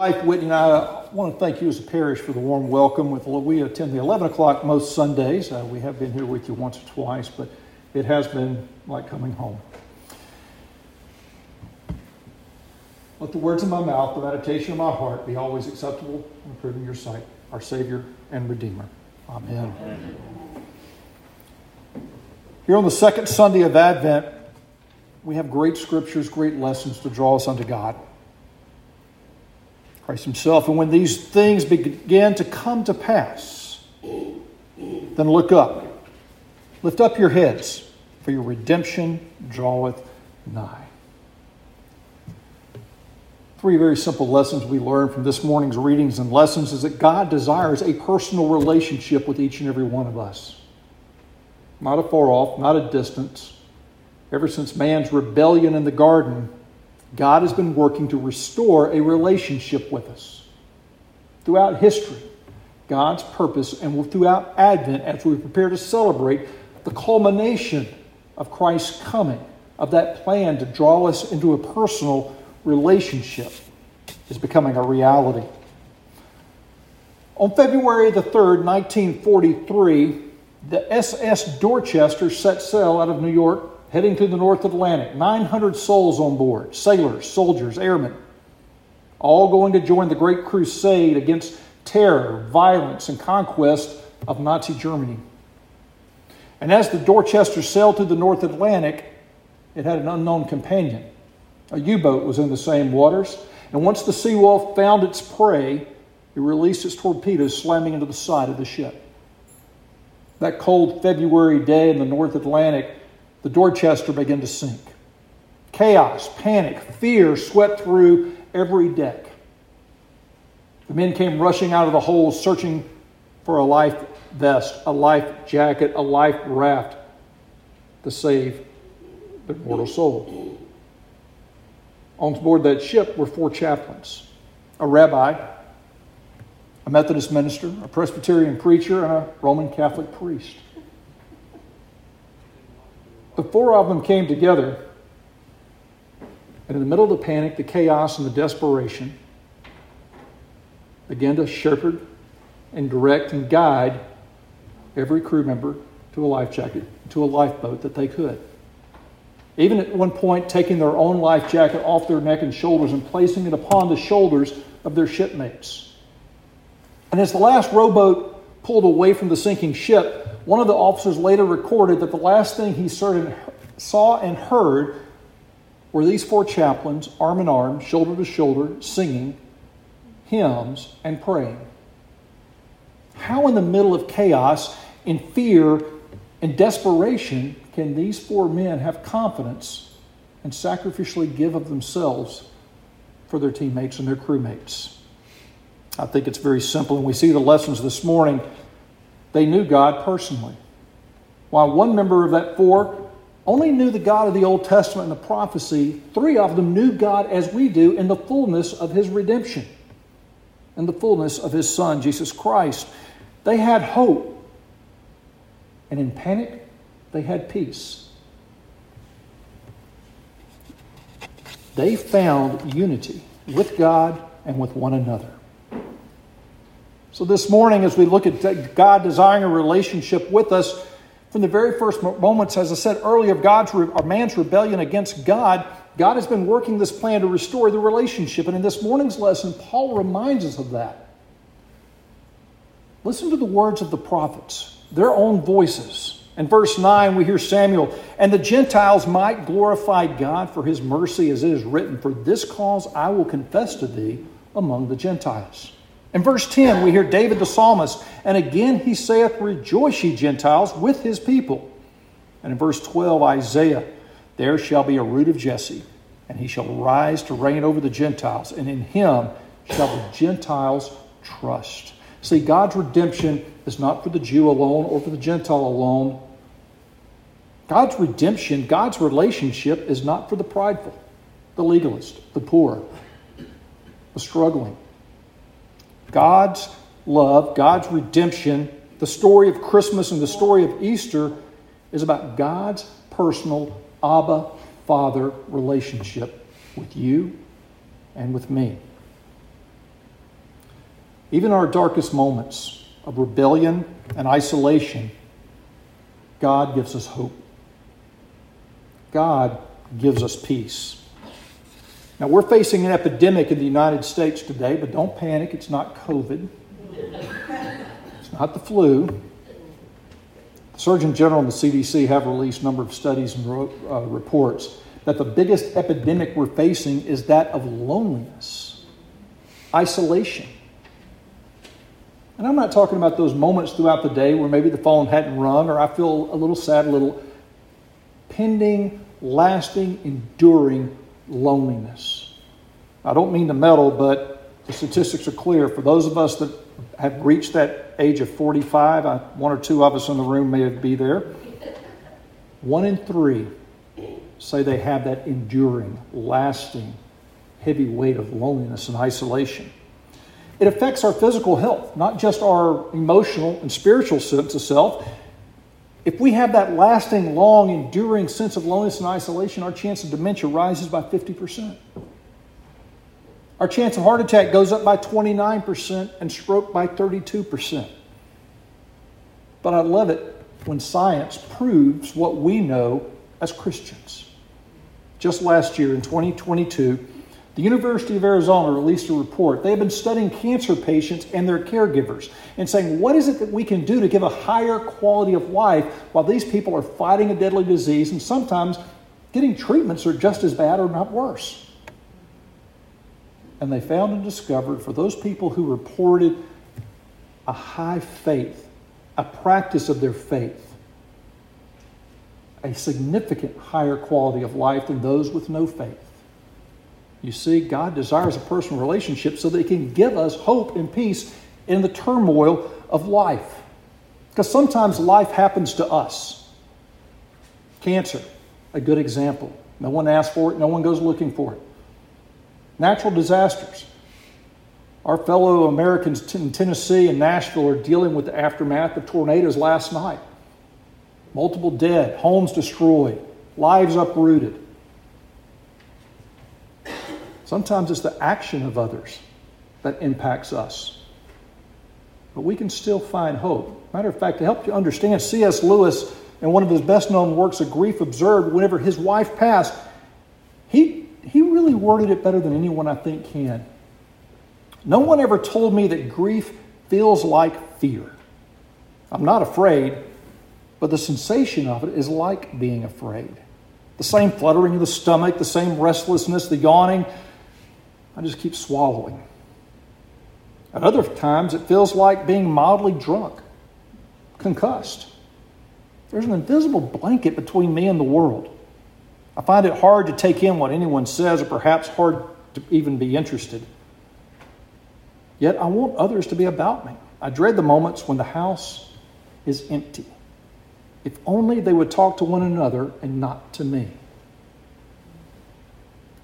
Wife Whitney and I want to thank you as a parish for the warm welcome. With we attend the 11 o'clock most Sundays. Uh, we have been here with you once or twice, but it has been like coming home. Let the words of my mouth, the meditation of my heart, be always acceptable and approved in your sight, our Savior and Redeemer. Amen. Amen. Here on the second Sunday of Advent, we have great scriptures, great lessons to draw us unto God. Christ Himself. And when these things begin to come to pass, then look up. Lift up your heads, for your redemption draweth nigh. Three very simple lessons we learn from this morning's readings and lessons is that God desires a personal relationship with each and every one of us. Not a far off, not a distance. Ever since man's rebellion in the garden, God has been working to restore a relationship with us. Throughout history, God's purpose, and throughout Advent, as we prepare to celebrate the culmination of Christ's coming, of that plan to draw us into a personal relationship, is becoming a reality. On February the 3rd, 1943, the SS Dorchester set sail out of New York heading to the North Atlantic. 900 souls on board sailors, soldiers, airmen, all going to join the great crusade against terror, violence, and conquest of Nazi Germany. And as the Dorchester sailed through the North Atlantic, it had an unknown companion. A U boat was in the same waters, and once the sea wolf found its prey, it released its torpedoes, slamming into the side of the ship. That cold February day in the North Atlantic, the Dorchester began to sink. Chaos, panic, fear swept through every deck. The men came rushing out of the holes, searching for a life vest, a life jacket, a life raft to save their mortal soul. On board that ship were four chaplains a rabbi, a Methodist minister, a Presbyterian preacher, and a Roman Catholic priest. The four of them came together, and in the middle of the panic, the chaos, and the desperation, began to shepherd and direct and guide every crew member to a life jacket, to a lifeboat that they could. Even at one point, taking their own life jacket off their neck and shoulders and placing it upon the shoulders of their shipmates. And as the last rowboat pulled away from the sinking ship, one of the officers later recorded that the last thing he saw and heard were these four chaplains, arm in arm, shoulder to shoulder, singing hymns and praying. How, in the middle of chaos, in fear, and desperation, can these four men have confidence and sacrificially give of themselves for their teammates and their crewmates? I think it's very simple, and we see the lessons this morning they knew God personally. While one member of that four only knew the God of the Old Testament and the prophecy, three of them knew God as we do in the fullness of his redemption and the fullness of his Son, Jesus Christ. They had hope. And in panic, they had peace. They found unity with God and with one another. So, this morning, as we look at God desiring a relationship with us, from the very first moments, as I said earlier, of God's or man's rebellion against God, God has been working this plan to restore the relationship. And in this morning's lesson, Paul reminds us of that. Listen to the words of the prophets, their own voices. In verse 9, we hear Samuel, and the Gentiles might glorify God for his mercy, as it is written, For this cause I will confess to thee among the Gentiles. In verse 10, we hear David the psalmist, and again he saith, Rejoice, ye Gentiles, with his people. And in verse 12, Isaiah, There shall be a root of Jesse, and he shall rise to reign over the Gentiles, and in him shall the Gentiles trust. See, God's redemption is not for the Jew alone or for the Gentile alone. God's redemption, God's relationship is not for the prideful, the legalist, the poor, the struggling God's love, God's redemption, the story of Christmas and the story of Easter is about God's personal Abba Father relationship with you and with me. Even our darkest moments of rebellion and isolation, God gives us hope. God gives us peace. Now, we're facing an epidemic in the United States today, but don't panic. It's not COVID, it's not the flu. The Surgeon General and the CDC have released a number of studies and uh, reports that the biggest epidemic we're facing is that of loneliness, isolation. And I'm not talking about those moments throughout the day where maybe the phone hadn't rung or I feel a little sad, a little pending, lasting, enduring loneliness. I don't mean to meddle, but the statistics are clear. For those of us that have reached that age of 45, I, one or two of us in the room may be there. One in three say they have that enduring, lasting, heavy weight of loneliness and isolation. It affects our physical health, not just our emotional and spiritual sense of self. If we have that lasting, long, enduring sense of loneliness and isolation, our chance of dementia rises by 50%. Our chance of heart attack goes up by 29% and stroke by 32%. But I love it when science proves what we know as Christians. Just last year in 2022, the University of Arizona released a report. They have been studying cancer patients and their caregivers and saying, what is it that we can do to give a higher quality of life while these people are fighting a deadly disease and sometimes getting treatments are just as bad or not worse? And they found and discovered for those people who reported a high faith, a practice of their faith, a significant higher quality of life than those with no faith. You see, God desires a personal relationship so that He can give us hope and peace in the turmoil of life. Because sometimes life happens to us. Cancer, a good example. No one asks for it, no one goes looking for it. Natural disasters. Our fellow Americans in Tennessee and Nashville are dealing with the aftermath of tornadoes last night. Multiple dead, homes destroyed, lives uprooted. Sometimes it's the action of others that impacts us. But we can still find hope. Matter of fact, to help you understand, C.S. Lewis, in one of his best known works, A Grief Observed, whenever his wife passed, he, he really worded it better than anyone I think can. No one ever told me that grief feels like fear. I'm not afraid, but the sensation of it is like being afraid. The same fluttering of the stomach, the same restlessness, the yawning, I just keep swallowing. At other times, it feels like being mildly drunk, concussed. There's an invisible blanket between me and the world. I find it hard to take in what anyone says, or perhaps hard to even be interested. Yet I want others to be about me. I dread the moments when the house is empty. If only they would talk to one another and not to me.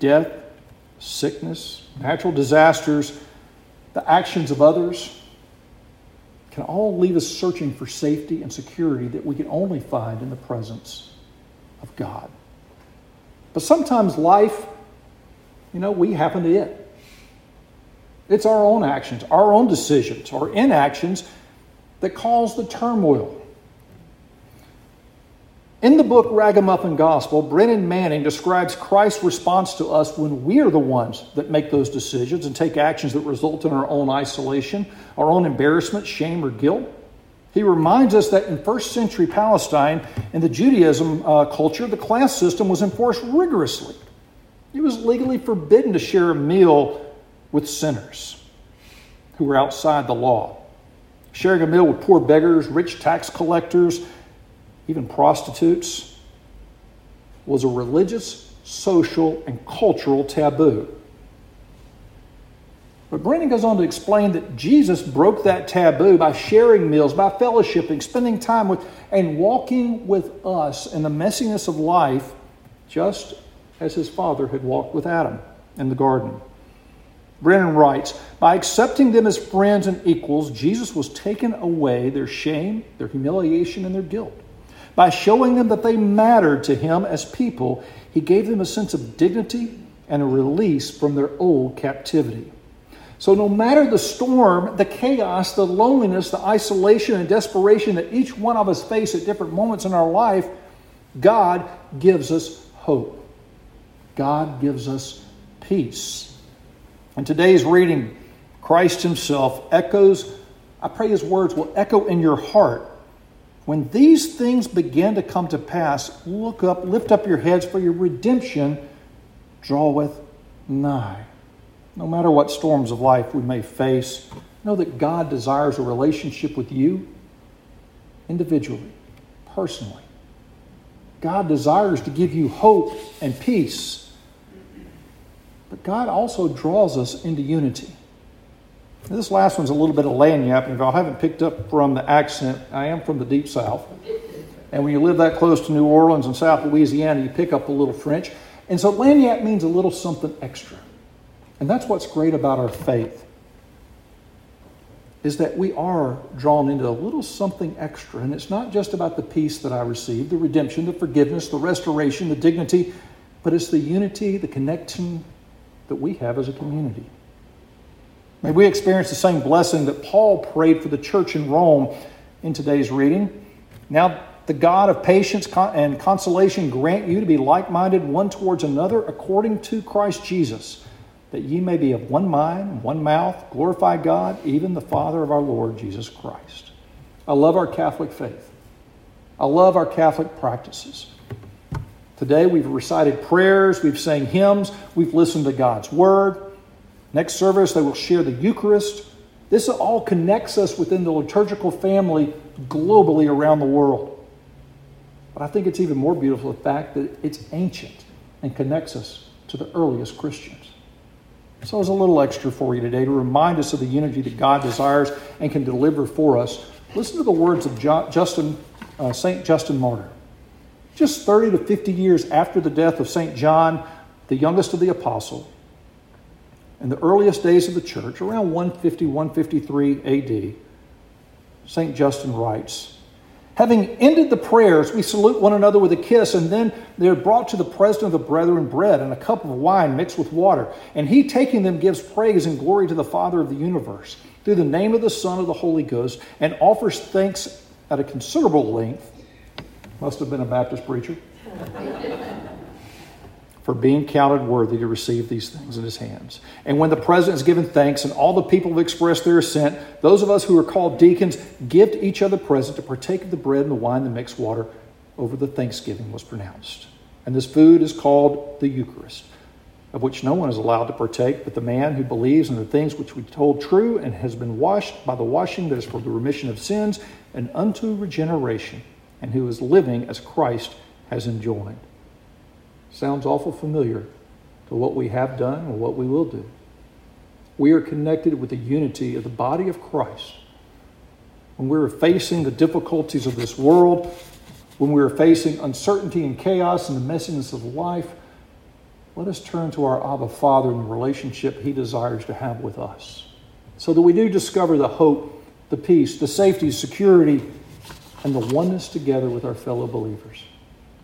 Death sickness, natural disasters, the actions of others can all leave us searching for safety and security that we can only find in the presence of God. But sometimes life, you know, we happen to it. It's our own actions, our own decisions, our inactions that cause the turmoil in the book Ragamuffin Gospel, Brennan Manning describes Christ's response to us when we are the ones that make those decisions and take actions that result in our own isolation, our own embarrassment, shame, or guilt. He reminds us that in first century Palestine, in the Judaism uh, culture, the class system was enforced rigorously. It was legally forbidden to share a meal with sinners who were outside the law. Sharing a meal with poor beggars, rich tax collectors, even prostitutes, was a religious, social, and cultural taboo. But Brennan goes on to explain that Jesus broke that taboo by sharing meals, by fellowshipping, spending time with, and walking with us in the messiness of life, just as his father had walked with Adam in the garden. Brennan writes By accepting them as friends and equals, Jesus was taking away their shame, their humiliation, and their guilt. By showing them that they mattered to him as people, he gave them a sense of dignity and a release from their old captivity. So, no matter the storm, the chaos, the loneliness, the isolation, and desperation that each one of us face at different moments in our life, God gives us hope. God gives us peace. In today's reading, Christ Himself echoes, I pray His words will echo in your heart. When these things begin to come to pass, look up, lift up your heads, for your redemption draweth nigh. No matter what storms of life we may face, know that God desires a relationship with you individually, personally. God desires to give you hope and peace. But God also draws us into unity. This last one's a little bit of lagniappe, if I haven't picked up from the accent, I am from the deep south. And when you live that close to New Orleans and South Louisiana, you pick up a little French. And so lagniappe means a little something extra. And that's what's great about our faith is that we are drawn into a little something extra. And it's not just about the peace that I receive, the redemption, the forgiveness, the restoration, the dignity, but it's the unity, the connection that we have as a community. May we experience the same blessing that Paul prayed for the church in Rome in today's reading. Now, the God of patience and consolation grant you to be like minded one towards another according to Christ Jesus that ye may be of one mind, one mouth, glorify God, even the Father of our Lord Jesus Christ. I love our Catholic faith. I love our Catholic practices. Today we've recited prayers, we've sang hymns, we've listened to God's Word. Next service, they will share the Eucharist. This all connects us within the liturgical family globally around the world. But I think it's even more beautiful the fact that it's ancient and connects us to the earliest Christians. So there's a little extra for you today to remind us of the unity that God desires and can deliver for us. Listen to the words of Justin, uh, St. Justin Martyr. Just 30 to 50 years after the death of St. John, the youngest of the apostles, in the earliest days of the church, around 150, 153 AD, St. Justin writes, Having ended the prayers, we salute one another with a kiss, and then they are brought to the president of the brethren bread and a cup of wine mixed with water. And he, taking them, gives praise and glory to the Father of the universe through the name of the Son of the Holy Ghost, and offers thanks at a considerable length. Must have been a Baptist preacher for being counted worthy to receive these things in his hands. And when the president has given thanks and all the people have expressed their assent, those of us who are called deacons give to each other present to partake of the bread and the wine, the mixed water over the thanksgiving was pronounced. And this food is called the Eucharist, of which no one is allowed to partake but the man who believes in the things which we told true and has been washed by the washing that is for the remission of sins and unto regeneration, and who is living as Christ has enjoined. Sounds awful familiar to what we have done or what we will do. We are connected with the unity of the body of Christ. When we're facing the difficulties of this world, when we're facing uncertainty and chaos and the messiness of life, let us turn to our Abba Father and the relationship He desires to have with us. So that we do discover the hope, the peace, the safety, security, and the oneness together with our fellow believers.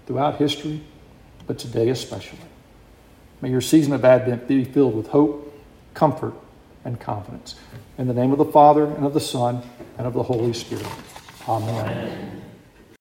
Throughout history, but today especially. May your season of Advent be filled with hope, comfort, and confidence. In the name of the Father, and of the Son, and of the Holy Spirit. Amen. Amen.